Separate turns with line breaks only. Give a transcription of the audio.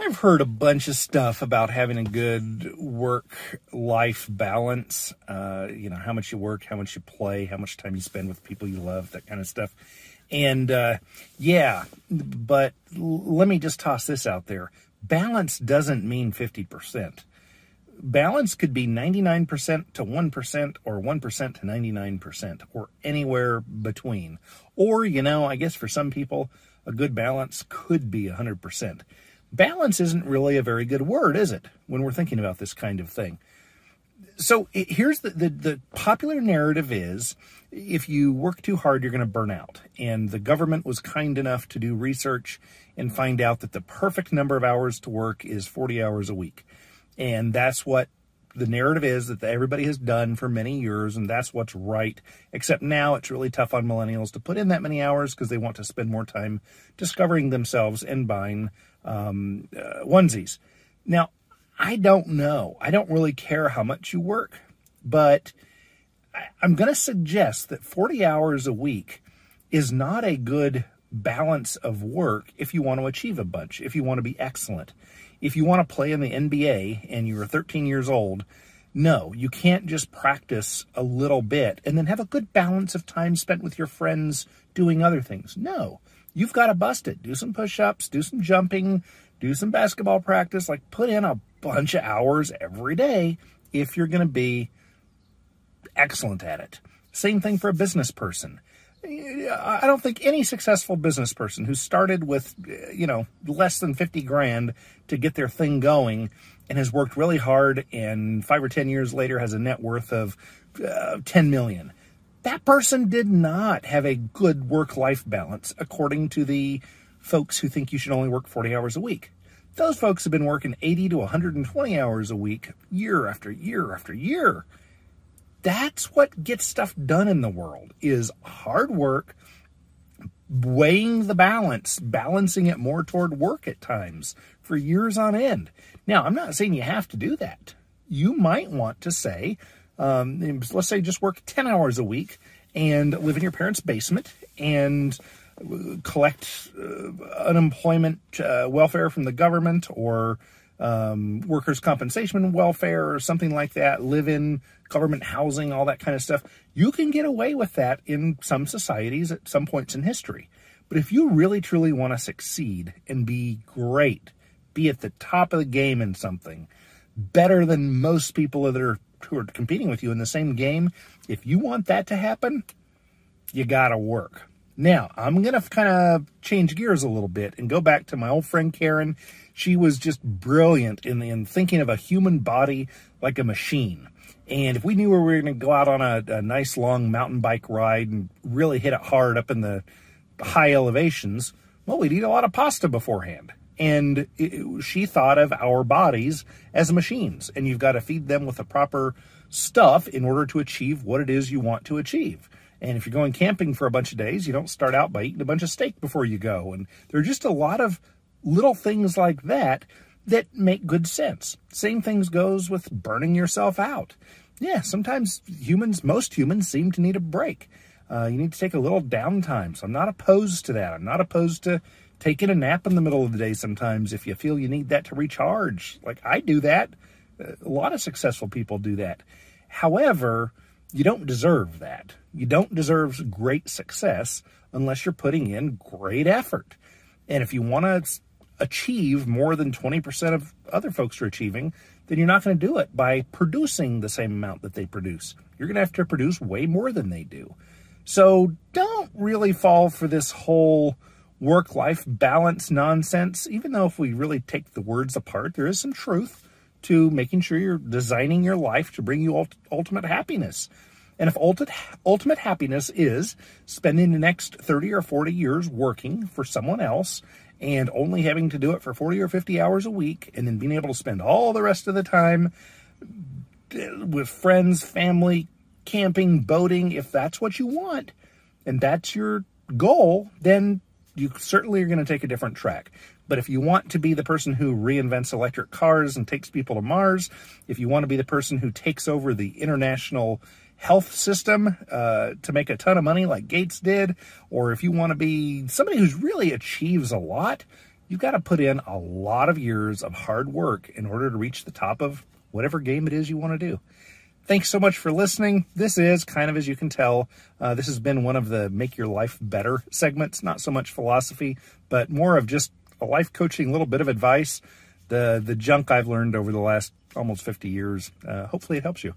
I've heard a bunch of stuff about having a good work life balance. Uh, you know, how much you work, how much you play, how much time you spend with people you love, that kind of stuff. And uh, yeah, but l- let me just toss this out there balance doesn't mean 50%. Balance could be 99% to 1% or 1% to 99% or anywhere between. Or, you know, I guess for some people, a good balance could be 100% balance isn't really a very good word, is it, when we're thinking about this kind of thing? So it, here's the, the, the popular narrative is if you work too hard, you're going to burn out. And the government was kind enough to do research and find out that the perfect number of hours to work is 40 hours a week. And that's what the narrative is that everybody has done for many years, and that's what's right. Except now it's really tough on millennials to put in that many hours because they want to spend more time discovering themselves and buying um, uh, onesies. Now, I don't know. I don't really care how much you work, but I'm going to suggest that 40 hours a week is not a good balance of work if you want to achieve a bunch, if you want to be excellent. If you want to play in the NBA and you're 13 years old, no, you can't just practice a little bit and then have a good balance of time spent with your friends doing other things. No, you've got to bust it. Do some push ups, do some jumping, do some basketball practice. Like put in a bunch of hours every day if you're going to be excellent at it. Same thing for a business person. I don't think any successful business person who started with, you know, less than 50 grand to get their thing going and has worked really hard and five or 10 years later has a net worth of uh, 10 million that person did not have a good work life balance, according to the folks who think you should only work 40 hours a week. Those folks have been working 80 to 120 hours a week, year after year after year. That's what gets stuff done in the world is hard work, weighing the balance, balancing it more toward work at times for years on end. Now, I'm not saying you have to do that. You might want to say, um, let's say just work 10 hours a week and live in your parents' basement and collect uh, unemployment uh, welfare from the government or um, workers' compensation and welfare or something like that, live in government housing, all that kind of stuff. You can get away with that in some societies at some points in history. But if you really truly want to succeed and be great, be at the top of the game in something, better than most people that are who are competing with you in the same game, if you want that to happen, you got to work. Now, I'm going to kind of change gears a little bit and go back to my old friend Karen. She was just brilliant in, in thinking of a human body like a machine. And if we knew we were going to go out on a, a nice long mountain bike ride and really hit it hard up in the high elevations, well, we'd eat a lot of pasta beforehand. And it, she thought of our bodies as machines, and you've got to feed them with the proper stuff in order to achieve what it is you want to achieve. And if you're going camping for a bunch of days, you don't start out by eating a bunch of steak before you go. And there are just a lot of little things like that that make good sense. Same things goes with burning yourself out. Yeah, sometimes humans, most humans seem to need a break. Uh, you need to take a little downtime. So I'm not opposed to that. I'm not opposed to taking a nap in the middle of the day sometimes if you feel you need that to recharge. Like I do that. A lot of successful people do that. However, you don't deserve that. You don't deserve great success unless you're putting in great effort. And if you want to achieve more than 20% of other folks are achieving, then you're not going to do it by producing the same amount that they produce. You're going to have to produce way more than they do. So don't really fall for this whole work life balance nonsense, even though if we really take the words apart, there is some truth to making sure you're designing your life to bring you ultimate happiness. And if ultimate, happiness is spending the next 30 or 40 years working for someone else and only having to do it for 40 or 50 hours a week and then being able to spend all the rest of the time uh, with friends, family, camping, boating, if that's what you want and that's your goal, then you certainly are going to take a different track. But if you want to be the person who reinvents electric cars and takes people to Mars, if you want to be the person who takes over the international health system uh, to make a ton of money like Gates did, or if you want to be somebody who's really achieves a lot, you've got to put in a lot of years of hard work in order to reach the top of whatever game it is you want to do. Thanks so much for listening. This is kind of as you can tell, uh, this has been one of the make your life better segments, not so much philosophy, but more of just a life coaching little bit of advice, the the junk I've learned over the last almost 50 years. Uh, hopefully, it helps you.